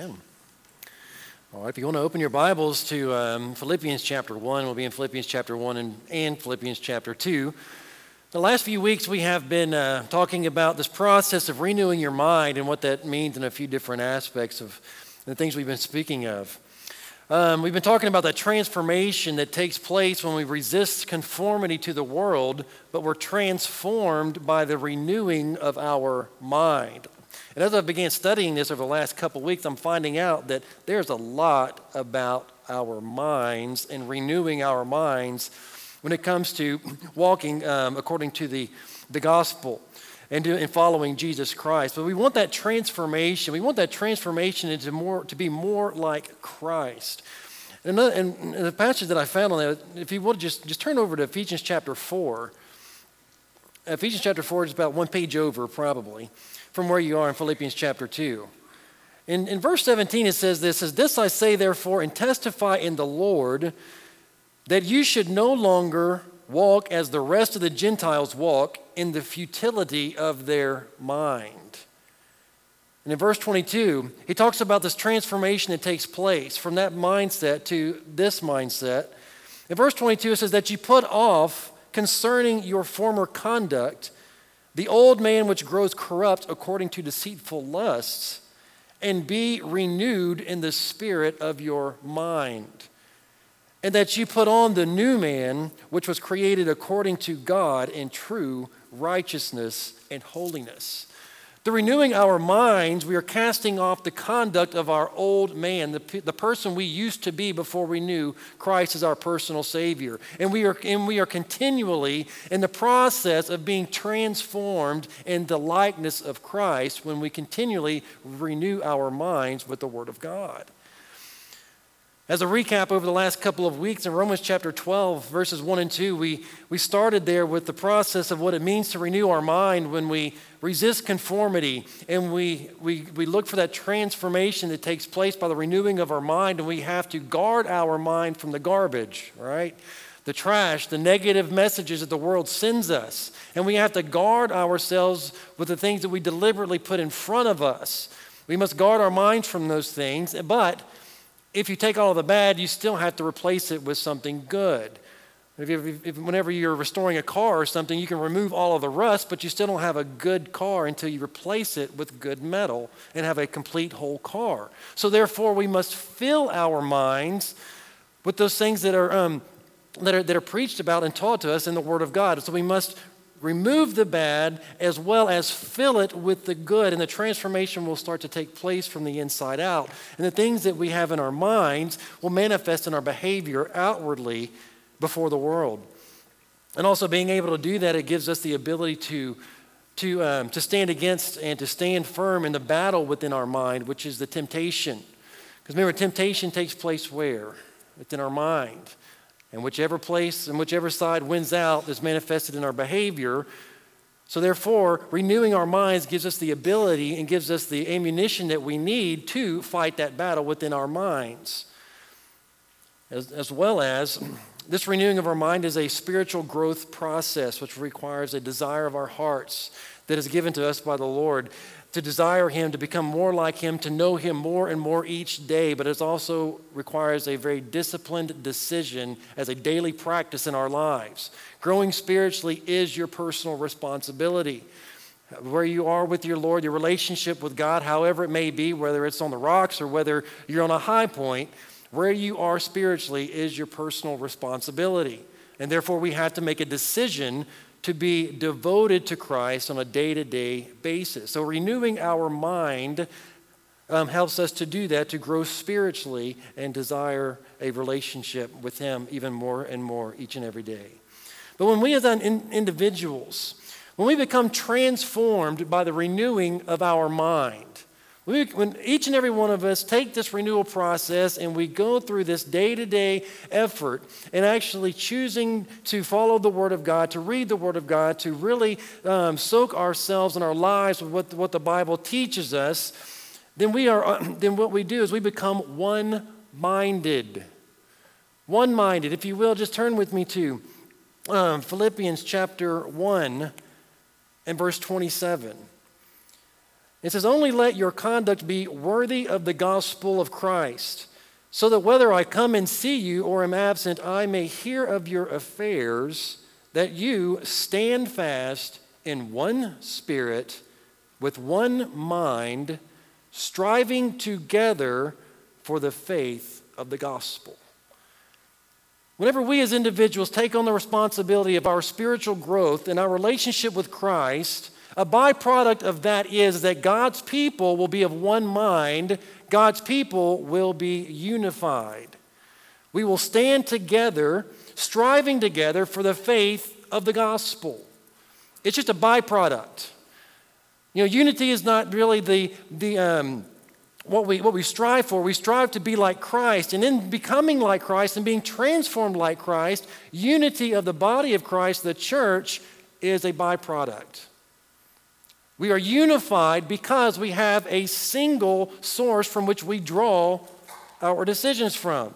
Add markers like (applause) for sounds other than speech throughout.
Amen. All right, if you want to open your Bibles to um, Philippians chapter 1, we'll be in Philippians chapter 1 and, and Philippians chapter 2. The last few weeks, we have been uh, talking about this process of renewing your mind and what that means in a few different aspects of the things we've been speaking of. Um, we've been talking about that transformation that takes place when we resist conformity to the world, but we're transformed by the renewing of our mind. And as I began studying this over the last couple weeks, I'm finding out that there's a lot about our minds and renewing our minds when it comes to walking um, according to the, the gospel and, and following Jesus Christ. But we want that transformation. We want that transformation into more, to be more like Christ. And, and the passage that I found on that, if you would just, just turn over to Ephesians chapter 4. Ephesians chapter 4 is about one page over, probably from where you are in Philippians chapter 2. In, in verse 17, it says this, says, This I say therefore and testify in the Lord that you should no longer walk as the rest of the Gentiles walk in the futility of their mind. And in verse 22, he talks about this transformation that takes place from that mindset to this mindset. In verse 22, it says that you put off concerning your former conduct the old man which grows corrupt according to deceitful lusts, and be renewed in the spirit of your mind. And that you put on the new man, which was created according to God in true righteousness and holiness. The renewing our minds, we are casting off the conduct of our old man, the, the person we used to be before we knew Christ as our personal Savior. And we, are, and we are continually in the process of being transformed in the likeness of Christ when we continually renew our minds with the Word of God. As a recap over the last couple of weeks in Romans chapter 12, verses 1 and 2, we, we started there with the process of what it means to renew our mind when we resist conformity and we, we, we look for that transformation that takes place by the renewing of our mind, and we have to guard our mind from the garbage, right? The trash, the negative messages that the world sends us. And we have to guard ourselves with the things that we deliberately put in front of us. We must guard our minds from those things, but if you take all the bad, you still have to replace it with something good. If, if, if, whenever you're restoring a car or something, you can remove all of the rust, but you still don't have a good car until you replace it with good metal and have a complete whole car. So, therefore, we must fill our minds with those things that are, um, that are, that are preached about and taught to us in the Word of God. So, we must remove the bad as well as fill it with the good, and the transformation will start to take place from the inside out. And the things that we have in our minds will manifest in our behavior outwardly before the world. And also, being able to do that, it gives us the ability to, to, um, to stand against and to stand firm in the battle within our mind, which is the temptation. Because remember, temptation takes place where? Within our mind. And whichever place and whichever side wins out is manifested in our behavior. So, therefore, renewing our minds gives us the ability and gives us the ammunition that we need to fight that battle within our minds. As, as well as (clears throat) this renewing of our mind is a spiritual growth process which requires a desire of our hearts that is given to us by the Lord to desire Him, to become more like Him, to know Him more and more each day, but it also requires a very disciplined decision as a daily practice in our lives. Growing spiritually is your personal responsibility. Where you are with your Lord, your relationship with God, however it may be, whether it's on the rocks or whether you're on a high point, where you are spiritually is your personal responsibility. And therefore, we have to make a decision to be devoted to Christ on a day to day basis. So, renewing our mind um, helps us to do that, to grow spiritually and desire a relationship with Him even more and more each and every day. But when we as individuals, when we become transformed by the renewing of our mind, we, when each and every one of us take this renewal process and we go through this day to day effort and actually choosing to follow the Word of God, to read the Word of God, to really um, soak ourselves and our lives with what, what the Bible teaches us, then, we are, (clears throat) then what we do is we become one minded. One minded. If you will, just turn with me to um, Philippians chapter 1 and verse 27. It says, Only let your conduct be worthy of the gospel of Christ, so that whether I come and see you or am absent, I may hear of your affairs, that you stand fast in one spirit, with one mind, striving together for the faith of the gospel. Whenever we as individuals take on the responsibility of our spiritual growth and our relationship with Christ, a byproduct of that is that God's people will be of one mind, God's people will be unified. We will stand together, striving together for the faith of the gospel. It's just a byproduct. You know, unity is not really the, the, um, what we, what we strive for. We strive to be like Christ. And in becoming like Christ and being transformed like Christ, unity of the body of Christ, the church, is a byproduct. We are unified because we have a single source from which we draw our decisions from.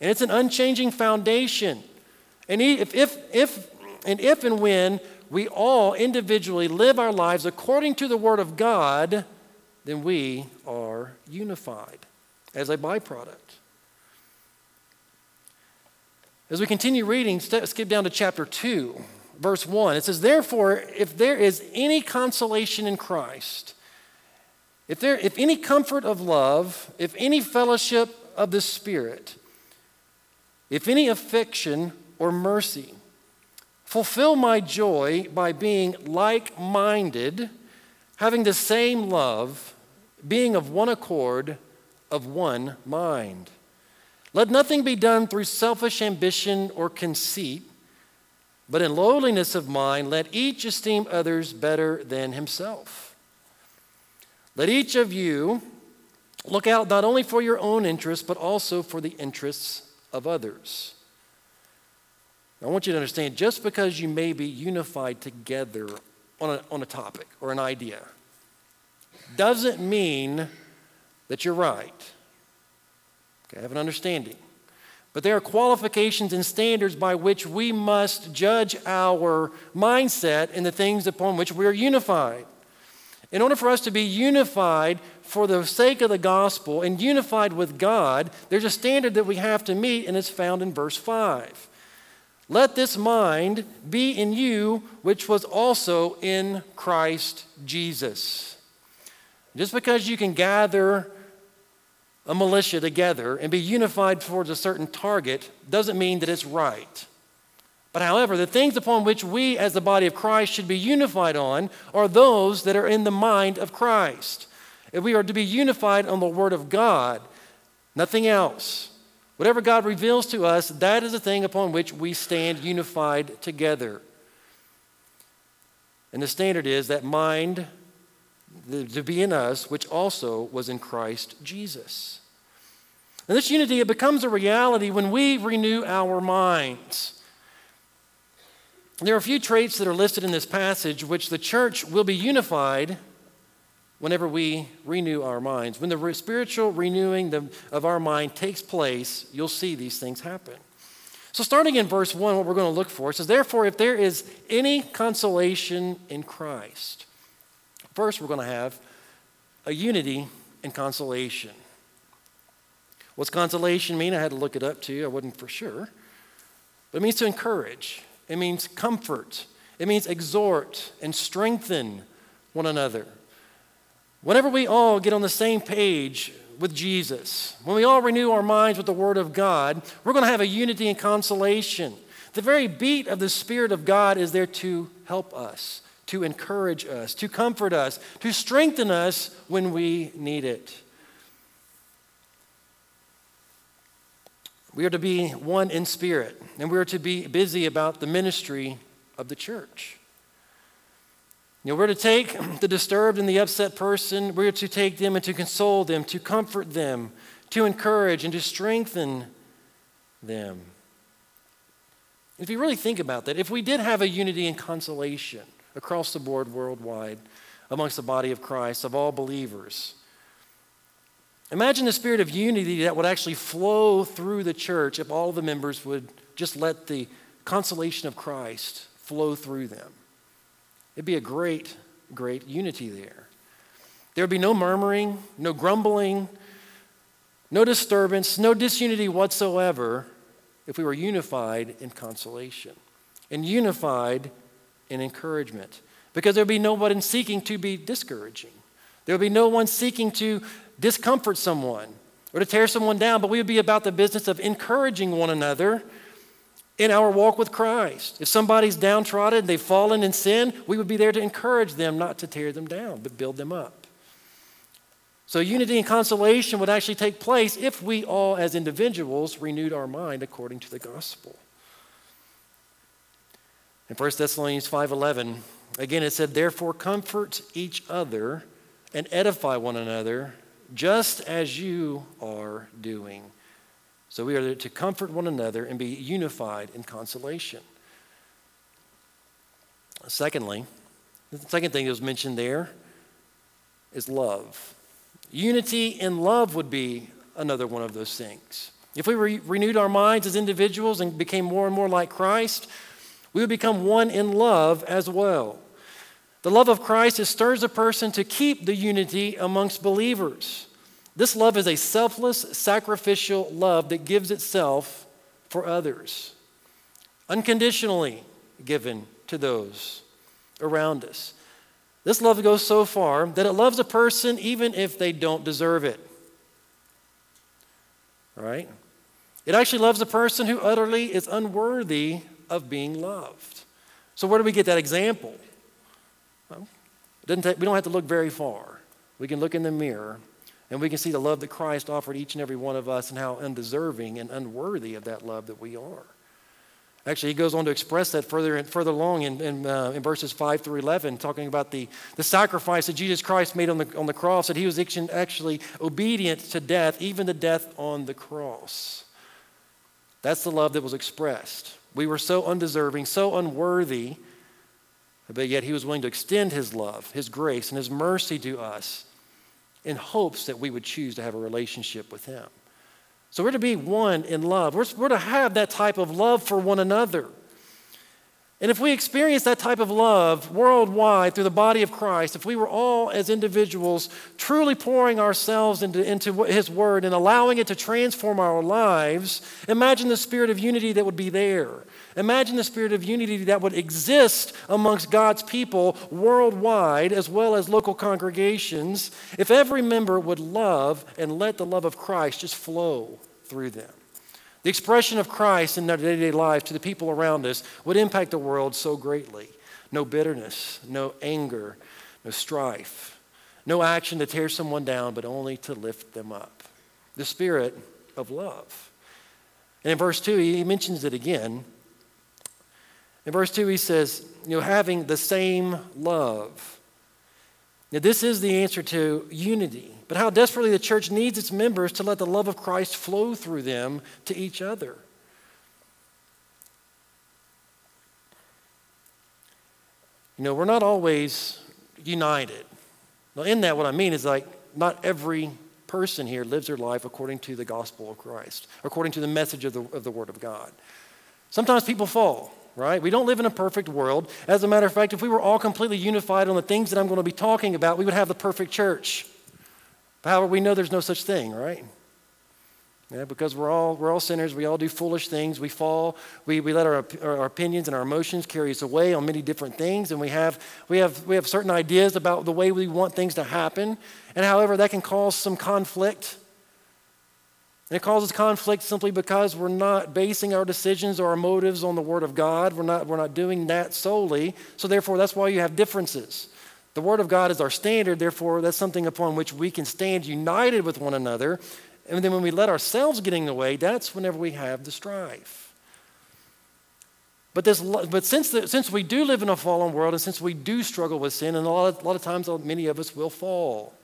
And it's an unchanging foundation. And if, if, if, and if and when we all individually live our lives according to the Word of God, then we are unified as a byproduct. As we continue reading, skip down to chapter 2, verse 1. It says, Therefore, if there is any consolation in Christ, if, there, if any comfort of love, if any fellowship of the Spirit, if any affection or mercy, fulfill my joy by being like minded, having the same love being of one accord, of one mind. Let nothing be done through selfish ambition or conceit, but in lowliness of mind, let each esteem others better than himself. Let each of you look out not only for your own interests, but also for the interests of others. I want you to understand just because you may be unified together on a, on a topic or an idea, doesn't mean that you're right. Okay, have an understanding. But there are qualifications and standards by which we must judge our mindset and the things upon which we are unified. In order for us to be unified for the sake of the gospel and unified with God, there's a standard that we have to meet, and it's found in verse 5. Let this mind be in you, which was also in Christ Jesus. Just because you can gather a militia together and be unified towards a certain target doesn't mean that it's right. But however, the things upon which we as the body of Christ should be unified on are those that are in the mind of Christ. If we are to be unified on the Word of God, nothing else. Whatever God reveals to us, that is the thing upon which we stand unified together. And the standard is that mind to be in us, which also was in Christ Jesus. And this unity, it becomes a reality when we renew our minds. There are a few traits that are listed in this passage which the church will be unified whenever we renew our minds. When the spiritual renewing of our mind takes place, you'll see these things happen. So, starting in verse 1, what we're going to look for says, Therefore, if there is any consolation in Christ, First, we're going to have a unity and consolation. What's consolation mean? I had to look it up too. I wasn't for sure. But it means to encourage, it means comfort, it means exhort and strengthen one another. Whenever we all get on the same page with Jesus, when we all renew our minds with the Word of God, we're going to have a unity and consolation. The very beat of the Spirit of God is there to help us to encourage us, to comfort us, to strengthen us when we need it. We are to be one in spirit, and we are to be busy about the ministry of the church. You know, we're to take the disturbed and the upset person, we're to take them and to console them, to comfort them, to encourage and to strengthen them. If you really think about that, if we did have a unity and consolation, across the board worldwide amongst the body of Christ, of all believers. Imagine the spirit of unity that would actually flow through the church if all the members would just let the consolation of Christ flow through them. It'd be a great, great unity there. There would be no murmuring, no grumbling, no disturbance, no disunity whatsoever if we were unified in consolation and unified in encouragement. Because there would be no one seeking to be discouraging. There would be no one seeking to discomfort someone or to tear someone down, but we would be about the business of encouraging one another in our walk with Christ. If somebody's downtrodden, they've fallen in sin, we would be there to encourage them, not to tear them down, but build them up. So, unity and consolation would actually take place if we all, as individuals, renewed our mind according to the gospel. In 1 Thessalonians 5:11, again it said, "Therefore comfort each other and edify one another, just as you are doing." So we are to comfort one another and be unified in consolation. Secondly, the second thing that was mentioned there is love. Unity in love would be another one of those things. If we re- renewed our minds as individuals and became more and more like Christ, we would become one in love as well. The love of Christ stirs a person to keep the unity amongst believers. This love is a selfless, sacrificial love that gives itself for others, unconditionally given to those around us. This love goes so far that it loves a person even if they don't deserve it. Right? It actually loves a person who utterly is unworthy of being loved. So, where do we get that example? Well, take, we don't have to look very far. We can look in the mirror and we can see the love that Christ offered each and every one of us and how undeserving and unworthy of that love that we are. Actually, he goes on to express that further and further along in, in, uh, in, verses 5 through 11, talking about the, the sacrifice that Jesus Christ made on the, on the cross, that he was actually obedient to death, even the death on the cross. That's the love that was expressed. We were so undeserving, so unworthy, but yet he was willing to extend his love, his grace, and his mercy to us in hopes that we would choose to have a relationship with Him. So we're to be one in love. We're, we're to have that type of love for one another. And if we experience that type of love worldwide through the body of Christ, if we were all as individuals truly pouring ourselves into, into His Word and allowing it to transform our lives, imagine the spirit of unity that would be there. Imagine the spirit of unity that would exist amongst God's people worldwide as well as local congregations if every member would love and let the love of Christ just flow through them. The expression of Christ in our day to day life to the people around us would impact the world so greatly. No bitterness, no anger, no strife, no action to tear someone down, but only to lift them up. The spirit of love. And in verse 2, he mentions it again. In verse 2, he says, you know, having the same love. Now, this is the answer to unity, but how desperately the church needs its members to let the love of Christ flow through them to each other. You know, we're not always united. Now, in that, what I mean is like, not every person here lives their life according to the gospel of Christ, according to the message of the, of the Word of God. Sometimes people fall right? We don't live in a perfect world. As a matter of fact, if we were all completely unified on the things that I'm going to be talking about, we would have the perfect church. However, we know there's no such thing, right? Yeah, because we're all, we're all sinners. We all do foolish things. We fall. We, we let our, our opinions and our emotions carry us away on many different things. And we have, we, have, we have certain ideas about the way we want things to happen. And however, that can cause some conflict and it causes conflict simply because we're not basing our decisions or our motives on the Word of God. We're not, we're not doing that solely. So, therefore, that's why you have differences. The Word of God is our standard, therefore, that's something upon which we can stand united with one another. And then when we let ourselves get in the way, that's whenever we have the strife. But, this, but since, the, since we do live in a fallen world and since we do struggle with sin, and a lot of, a lot of times many of us will fall,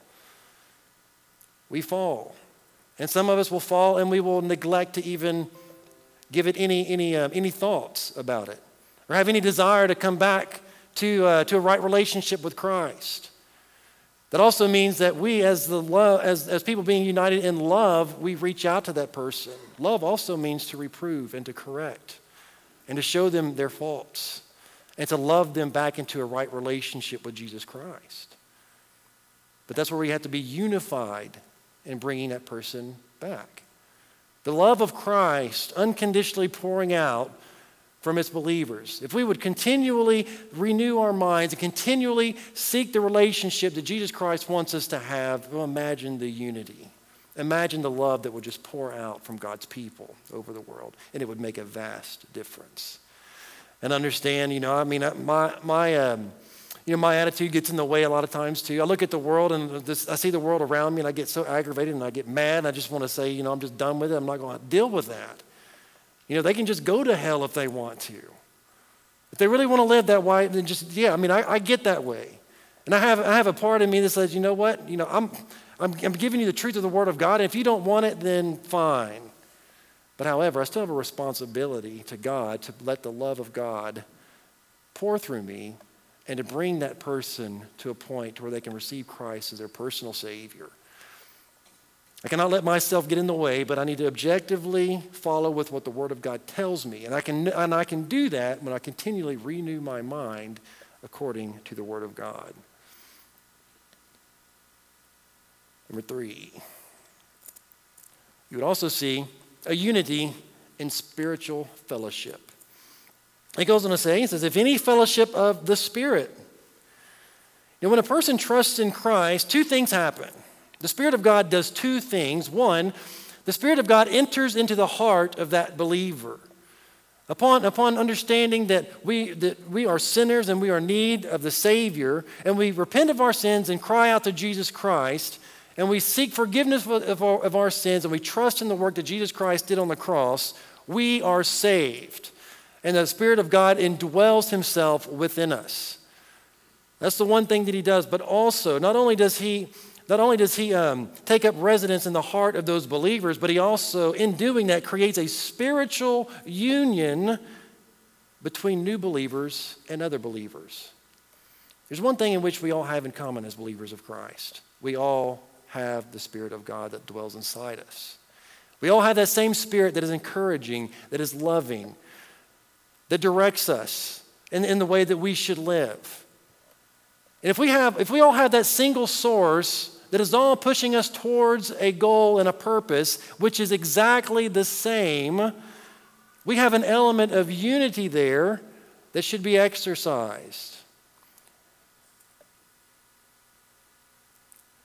we fall. And some of us will fall and we will neglect to even give it any, any, uh, any thoughts about it or have any desire to come back to, uh, to a right relationship with Christ. That also means that we, as, the love, as, as people being united in love, we reach out to that person. Love also means to reprove and to correct and to show them their faults and to love them back into a right relationship with Jesus Christ. But that's where we have to be unified in bringing that person back. The love of Christ unconditionally pouring out from its believers. If we would continually renew our minds and continually seek the relationship that Jesus Christ wants us to have, imagine the unity. Imagine the love that would just pour out from God's people over the world, and it would make a vast difference. And understand, you know, I mean, my, my, um, you know, my attitude gets in the way a lot of times too. I look at the world and this, I see the world around me and I get so aggravated and I get mad and I just want to say, you know, I'm just done with it. I'm not going to deal with that. You know, they can just go to hell if they want to. If they really want to live that way, then just, yeah, I mean, I, I get that way. And I have, I have a part of me that says, you know what? You know, I'm, I'm, I'm giving you the truth of the Word of God. And if you don't want it, then fine. But however, I still have a responsibility to God to let the love of God pour through me and to bring that person to a point where they can receive Christ as their personal Savior. I cannot let myself get in the way, but I need to objectively follow with what the Word of God tells me. And I can, and I can do that when I continually renew my mind according to the Word of God. Number three, you would also see a unity in spiritual fellowship. He goes on to say, he says, if any fellowship of the Spirit. Know, when a person trusts in Christ, two things happen. The Spirit of God does two things. One, the Spirit of God enters into the heart of that believer. Upon, upon understanding that we, that we are sinners and we are in need of the Savior, and we repent of our sins and cry out to Jesus Christ, and we seek forgiveness of our, of our sins, and we trust in the work that Jesus Christ did on the cross, we are saved. And the Spirit of God indwells Himself within us. That's the one thing that He does, but also, not only does He not only does he um, take up residence in the heart of those believers, but he also, in doing that, creates a spiritual union between new believers and other believers. There's one thing in which we all have in common as believers of Christ we all have the Spirit of God that dwells inside us. We all have that same Spirit that is encouraging, that is loving, that directs us in, in the way that we should live. And if we, have, if we all have that single source that is all pushing us towards a goal and a purpose, which is exactly the same, we have an element of unity there that should be exercised.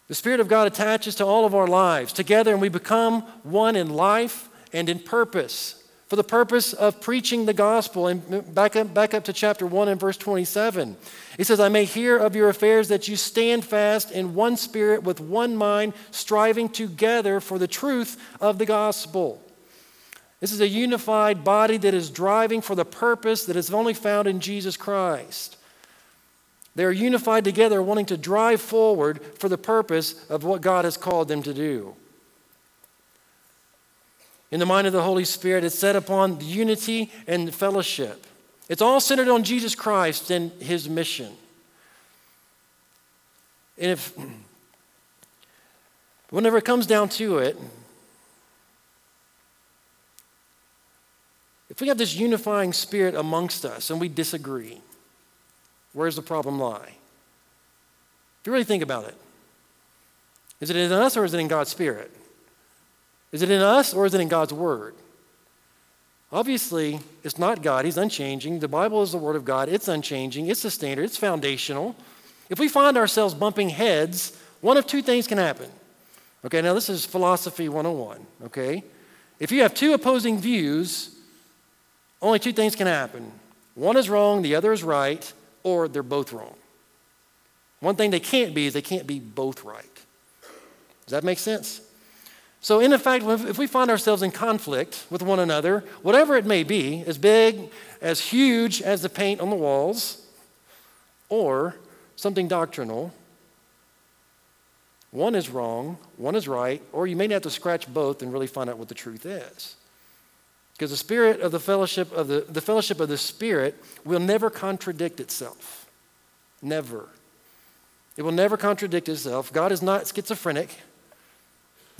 The Spirit of God attaches to all of our lives together, and we become one in life and in purpose for the purpose of preaching the gospel. And back up, back up to chapter 1 and verse 27. He says, I may hear of your affairs that you stand fast in one spirit with one mind, striving together for the truth of the gospel. This is a unified body that is driving for the purpose that is only found in Jesus Christ. They are unified together, wanting to drive forward for the purpose of what God has called them to do in the mind of the Holy Spirit. It's set upon unity and fellowship. It's all centered on Jesus Christ and his mission. And if, (clears throat) whenever it comes down to it, if we have this unifying spirit amongst us and we disagree, where's the problem lie? If you really think about it, is it in us or is it in God's spirit? Is it in us or is it in God's Word? Obviously, it's not God. He's unchanging. The Bible is the Word of God. It's unchanging. It's the standard. It's foundational. If we find ourselves bumping heads, one of two things can happen. Okay, now this is philosophy 101. Okay? If you have two opposing views, only two things can happen. One is wrong, the other is right, or they're both wrong. One thing they can't be is they can't be both right. Does that make sense? So, in effect, if we find ourselves in conflict with one another, whatever it may be, as big, as huge as the paint on the walls, or something doctrinal, one is wrong, one is right, or you may have to scratch both and really find out what the truth is. Because the spirit of the fellowship of the, the fellowship of the Spirit will never contradict itself. Never. It will never contradict itself. God is not schizophrenic.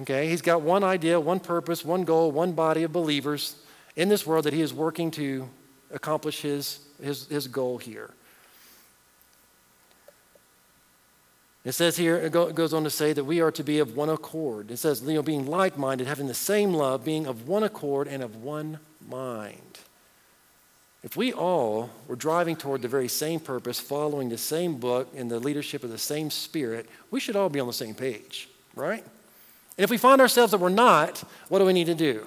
Okay, he's got one idea, one purpose, one goal, one body of believers in this world that he is working to accomplish his, his, his goal here. It says here, it goes on to say that we are to be of one accord. It says, you know, being like minded, having the same love, being of one accord and of one mind. If we all were driving toward the very same purpose, following the same book in the leadership of the same spirit, we should all be on the same page, right? And if we find ourselves that we're not, what do we need to do?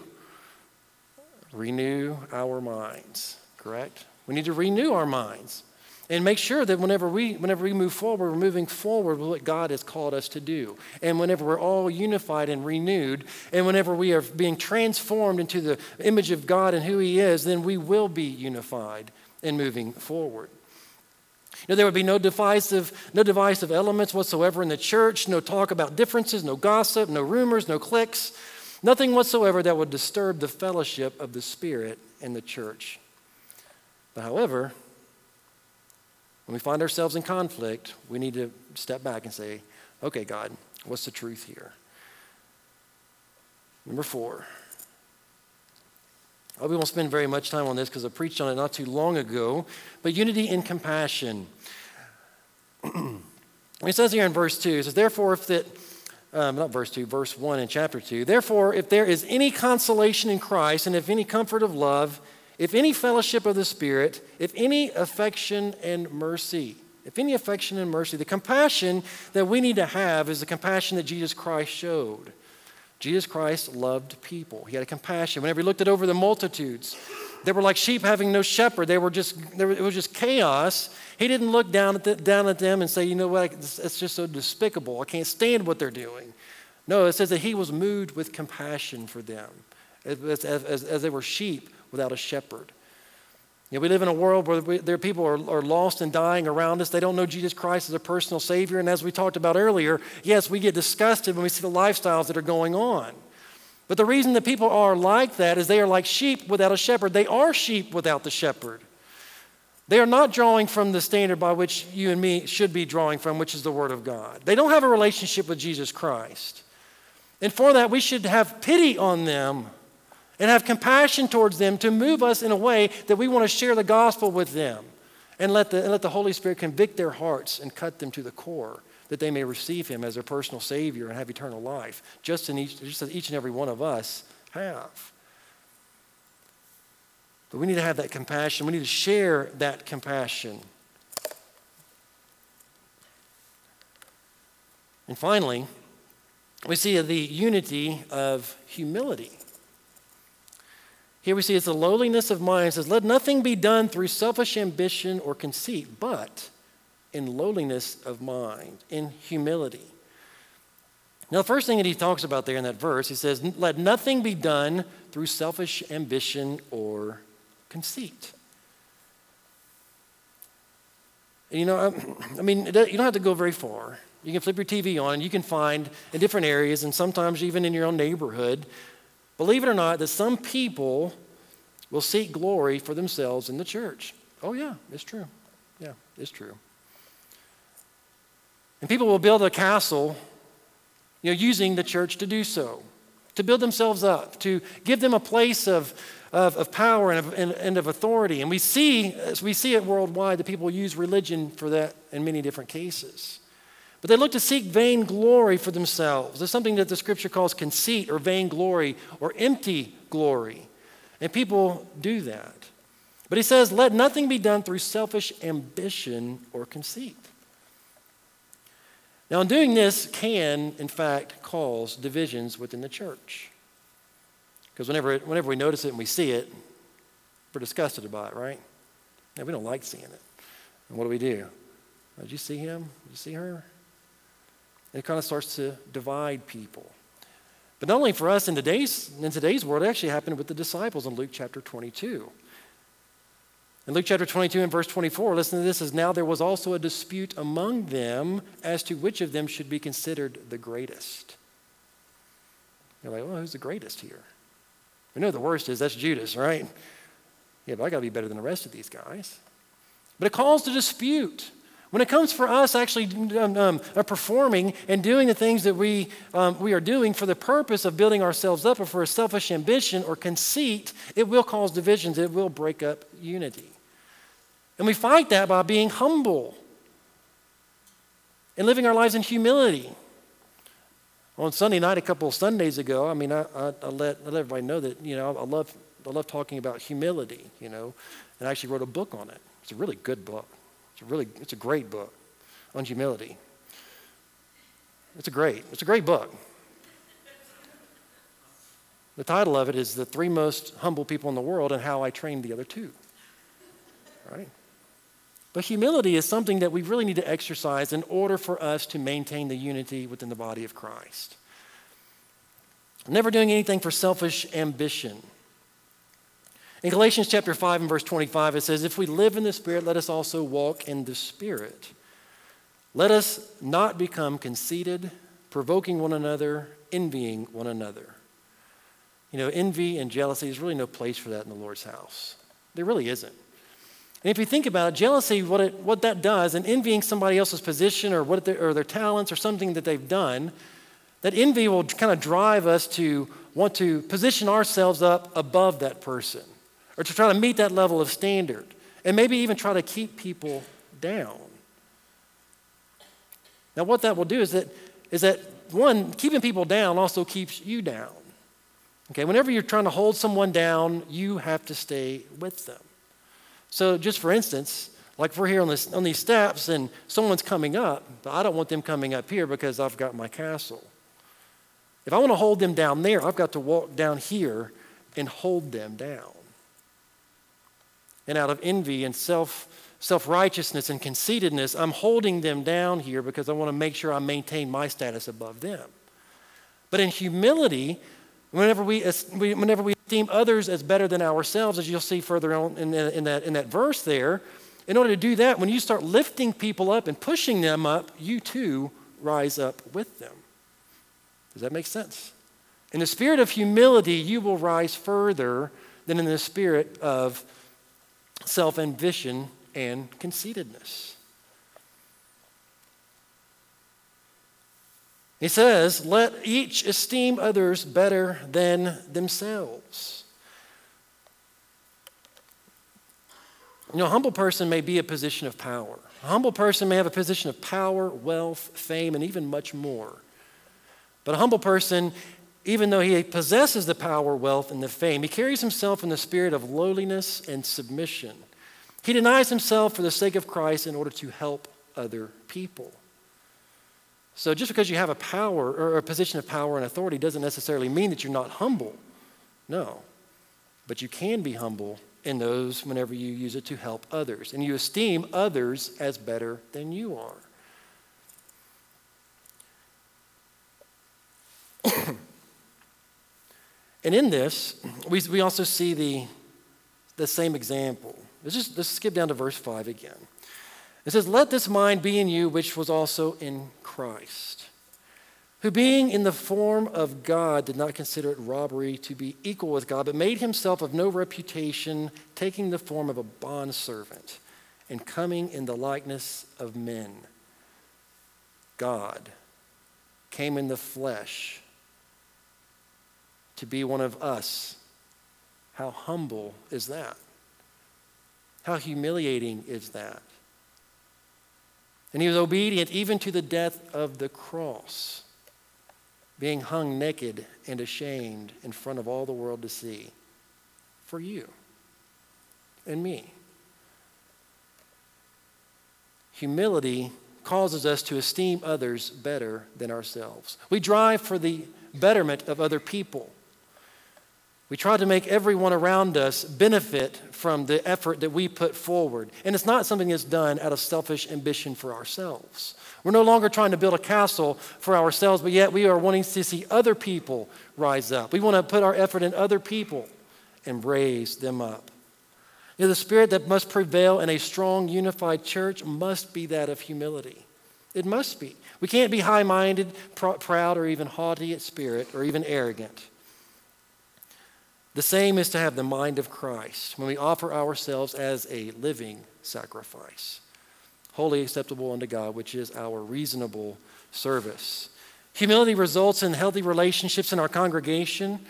Renew our minds, correct? We need to renew our minds and make sure that whenever we, whenever we move forward, we're moving forward with what God has called us to do. And whenever we're all unified and renewed, and whenever we are being transformed into the image of God and who He is, then we will be unified and moving forward. You know, there would be no divisive, no divisive elements whatsoever in the church, no talk about differences, no gossip, no rumors, no cliques, nothing whatsoever that would disturb the fellowship of the Spirit in the church. But however, when we find ourselves in conflict, we need to step back and say, okay, God, what's the truth here? Number four. We won't spend very much time on this because I preached on it not too long ago, but unity and compassion. (clears throat) it says here in verse 2, it says, Therefore, if that, um, not verse 2, verse 1 in chapter 2, therefore, if there is any consolation in Christ and if any comfort of love, if any fellowship of the Spirit, if any affection and mercy, if any affection and mercy, the compassion that we need to have is the compassion that Jesus Christ showed. Jesus Christ loved people. He had a compassion. Whenever he looked at over the multitudes, they were like sheep having no shepherd. They were just, they were, it was just chaos. He didn't look down at, the, down at them and say, you know what, it's just so despicable. I can't stand what they're doing. No, it says that he was moved with compassion for them as, as, as they were sheep without a shepherd. You know, we live in a world where we, there are people are, are lost and dying around us. They don't know Jesus Christ as a personal Savior. And as we talked about earlier, yes, we get disgusted when we see the lifestyles that are going on. But the reason that people are like that is they are like sheep without a shepherd. They are sheep without the shepherd. They are not drawing from the standard by which you and me should be drawing from, which is the Word of God. They don't have a relationship with Jesus Christ. And for that, we should have pity on them and have compassion towards them to move us in a way that we want to share the gospel with them and let the, and let the Holy Spirit convict their hearts and cut them to the core that they may receive Him as their personal Savior and have eternal life, just, in each, just as each and every one of us have. But we need to have that compassion. We need to share that compassion. And finally, we see the unity of humility. Here we see it's the lowliness of mind. It says, Let nothing be done through selfish ambition or conceit, but in lowliness of mind, in humility. Now, the first thing that he talks about there in that verse, he says, Let nothing be done through selfish ambition or conceit. You know, I mean, you don't have to go very far. You can flip your TV on you can find in different areas, and sometimes even in your own neighborhood, Believe it or not, that some people will seek glory for themselves in the church. Oh, yeah, it's true. Yeah, it's true. And people will build a castle, you know, using the church to do so, to build themselves up, to give them a place of, of, of power and of, and, and of authority. And we see, as we see it worldwide, that people use religion for that in many different cases. But they look to seek vain glory for themselves. There's something that the scripture calls conceit or vain glory or empty glory. And people do that. But he says, let nothing be done through selfish ambition or conceit. Now, in doing this, can, in fact, cause divisions within the church. Because whenever, it, whenever we notice it and we see it, we're disgusted about it, right? And we don't like seeing it. And what do we do? Did you see him? Did you see her? It kind of starts to divide people. But not only for us in today's, in today's world, it actually happened with the disciples in Luke chapter 22. In Luke chapter 22 and verse 24, listen to this, is now there was also a dispute among them as to which of them should be considered the greatest. You're like, well, who's the greatest here? We know the worst is that's Judas, right? Yeah, but I got to be better than the rest of these guys. But it calls to dispute. When it comes for us actually um, um, uh, performing and doing the things that we, um, we are doing for the purpose of building ourselves up or for a selfish ambition or conceit, it will cause divisions. It will break up unity. And we fight that by being humble and living our lives in humility. On Sunday night, a couple of Sundays ago, I mean, I, I, I let, I let everybody know that, you know, I love, I love talking about humility, you know, and I actually wrote a book on it. It's a really good book. It's a really, it's a great book on humility. It's a great, it's a great book. The title of it is The Three Most Humble People in the World and How I Trained the Other Two. Right? But humility is something that we really need to exercise in order for us to maintain the unity within the body of Christ. Never doing anything for selfish ambition. In Galatians chapter 5 and verse 25, it says, If we live in the Spirit, let us also walk in the Spirit. Let us not become conceited, provoking one another, envying one another. You know, envy and jealousy, there's really no place for that in the Lord's house. There really isn't. And if you think about it, jealousy, what, it, what that does, and envying somebody else's position or, what or their talents or something that they've done, that envy will kind of drive us to want to position ourselves up above that person or to try to meet that level of standard and maybe even try to keep people down. Now, what that will do is that, is that one, keeping people down also keeps you down. Okay, whenever you're trying to hold someone down, you have to stay with them. So, just for instance, like we're here on, this, on these steps and someone's coming up, but I don't want them coming up here because I've got my castle. If I want to hold them down there, I've got to walk down here and hold them down. And out of envy and self self righteousness and conceitedness, I'm holding them down here because I want to make sure I maintain my status above them. But in humility, Whenever we, whenever we esteem others as better than ourselves, as you'll see further on in, in, that, in that verse there, in order to do that, when you start lifting people up and pushing them up, you too rise up with them. Does that make sense? In the spirit of humility, you will rise further than in the spirit of self ambition and conceitedness. He says, Let each esteem others better than themselves. You know, a humble person may be a position of power. A humble person may have a position of power, wealth, fame, and even much more. But a humble person, even though he possesses the power, wealth, and the fame, he carries himself in the spirit of lowliness and submission. He denies himself for the sake of Christ in order to help other people. So just because you have a power or a position of power and authority doesn't necessarily mean that you're not humble. No. But you can be humble in those whenever you use it to help others. And you esteem others as better than you are. (coughs) and in this, we, we also see the, the same example. Let's just let's skip down to verse 5 again. It says, Let this mind be in you, which was also in Christ, who being in the form of God did not consider it robbery to be equal with God, but made himself of no reputation, taking the form of a bondservant and coming in the likeness of men. God came in the flesh to be one of us. How humble is that? How humiliating is that? And he was obedient even to the death of the cross, being hung naked and ashamed in front of all the world to see for you and me. Humility causes us to esteem others better than ourselves. We drive for the betterment of other people. We try to make everyone around us benefit from the effort that we put forward. And it's not something that's done out of selfish ambition for ourselves. We're no longer trying to build a castle for ourselves, but yet we are wanting to see other people rise up. We want to put our effort in other people and raise them up. You know, the spirit that must prevail in a strong, unified church must be that of humility. It must be. We can't be high minded, pr- proud, or even haughty at spirit, or even arrogant. The same is to have the mind of Christ when we offer ourselves as a living sacrifice, wholly acceptable unto God, which is our reasonable service. Humility results in healthy relationships in our congregation.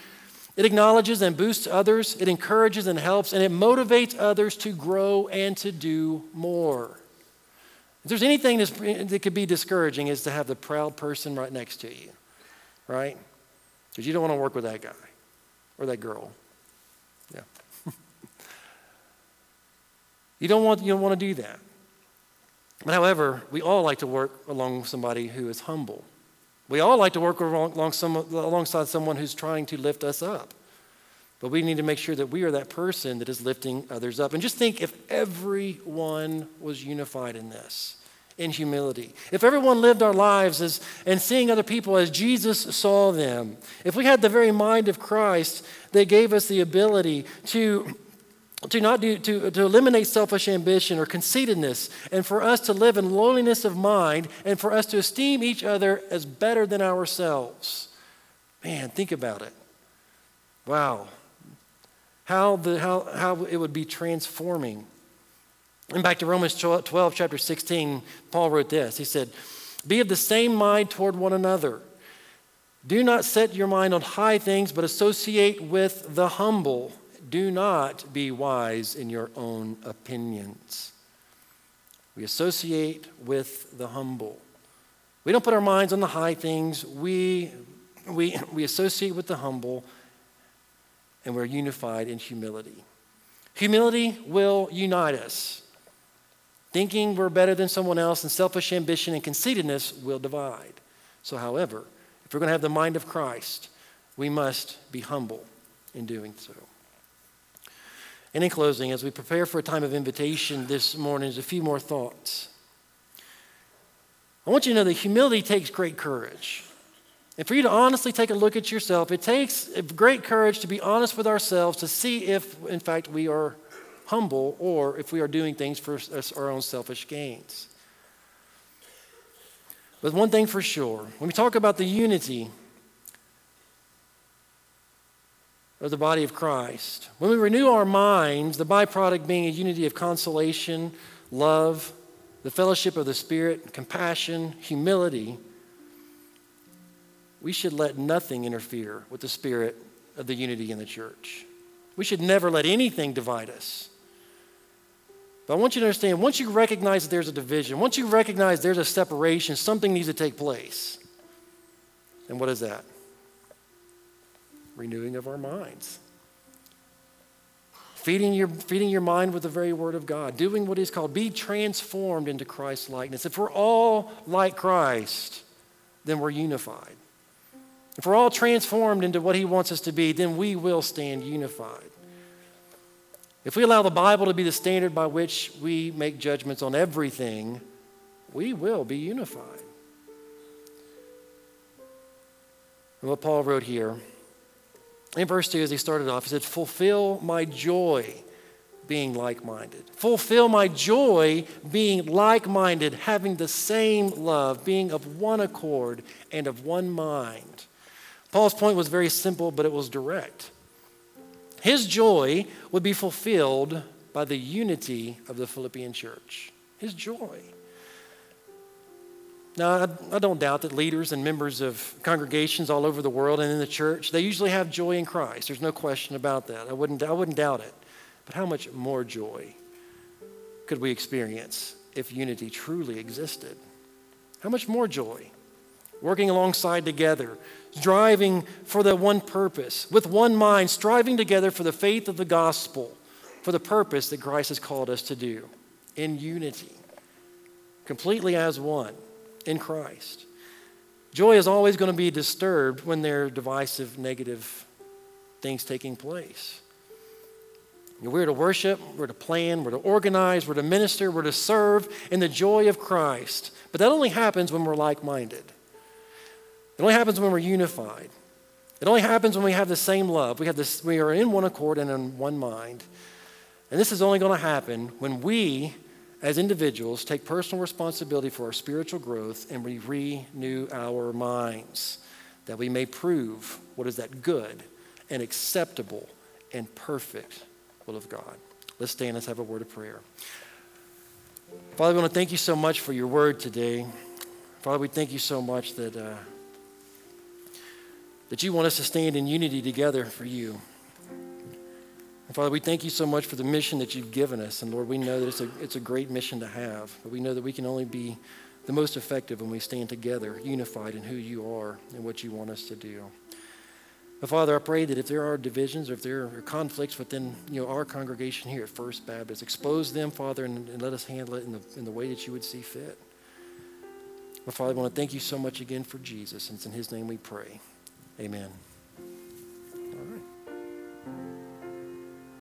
It acknowledges and boosts others, it encourages and helps, and it motivates others to grow and to do more. If there's anything that could be discouraging, is to have the proud person right next to you, right? Because you don't want to work with that guy or that girl. Yeah. You don't want you don't want to do that. But however, we all like to work along somebody who is humble. We all like to work along some, alongside someone who's trying to lift us up. But we need to make sure that we are that person that is lifting others up. And just think if everyone was unified in this, in humility, if everyone lived our lives as, and seeing other people as Jesus saw them, if we had the very mind of Christ that gave us the ability to to not do to, to eliminate selfish ambition or conceitedness and for us to live in lowliness of mind and for us to esteem each other as better than ourselves man think about it wow how, the, how, how it would be transforming. And back to Romans 12, chapter 16, Paul wrote this. He said, Be of the same mind toward one another. Do not set your mind on high things, but associate with the humble. Do not be wise in your own opinions. We associate with the humble. We don't put our minds on the high things. We, we, we associate with the humble and we're unified in humility. Humility will unite us. Thinking we're better than someone else and selfish ambition and conceitedness will divide. So, however, if we're going to have the mind of Christ, we must be humble in doing so. And in closing, as we prepare for a time of invitation this morning, there's a few more thoughts. I want you to know that humility takes great courage. And for you to honestly take a look at yourself, it takes great courage to be honest with ourselves to see if, in fact, we are humble or if we are doing things for our own selfish gains. But one thing for sure, when we talk about the unity of the body of Christ, when we renew our minds, the byproduct being a unity of consolation, love, the fellowship of the Spirit, compassion, humility, we should let nothing interfere with the spirit of the unity in the church. We should never let anything divide us. But I want you to understand once you recognize that there's a division, once you recognize there's a separation, something needs to take place. And what is that? Renewing of our minds. Feeding your, feeding your mind with the very word of God, doing what is called be transformed into Christ's likeness. If we're all like Christ, then we're unified. If we're all transformed into what He wants us to be, then we will stand unified. If we allow the Bible to be the standard by which we make judgments on everything, we will be unified. And what Paul wrote here in verse 2, as he started off, he said, Fulfill my joy being like minded. Fulfill my joy being like minded, having the same love, being of one accord and of one mind. Paul's point was very simple, but it was direct. His joy would be fulfilled by the unity of the Philippian church. His joy. Now, I don't doubt that leaders and members of congregations all over the world and in the church, they usually have joy in Christ. There's no question about that. I wouldn't, I wouldn't doubt it. But how much more joy could we experience if unity truly existed? How much more joy? Working alongside together, striving for the one purpose, with one mind, striving together for the faith of the gospel, for the purpose that Christ has called us to do in unity, completely as one in Christ. Joy is always going to be disturbed when there are divisive, negative things taking place. We're to worship, we're to plan, we're to organize, we're to minister, we're to serve in the joy of Christ. But that only happens when we're like minded. It only happens when we're unified. It only happens when we have the same love. We, have this, we are in one accord and in one mind. And this is only going to happen when we, as individuals, take personal responsibility for our spiritual growth and we renew our minds, that we may prove what is that good and acceptable and perfect will of God. Let's stand. Let's have a word of prayer. Father, we want to thank you so much for your word today. Father, we thank you so much that. Uh, that you want us to stand in unity together for you. And Father, we thank you so much for the mission that you've given us. And Lord, we know that it's a, it's a great mission to have, but we know that we can only be the most effective when we stand together, unified in who you are and what you want us to do. But Father, I pray that if there are divisions or if there are conflicts within you know, our congregation here at First Baptist, expose them, Father, and, and let us handle it in the, in the way that you would see fit. But Father, I want to thank you so much again for Jesus, and it's in his name we pray. Amen.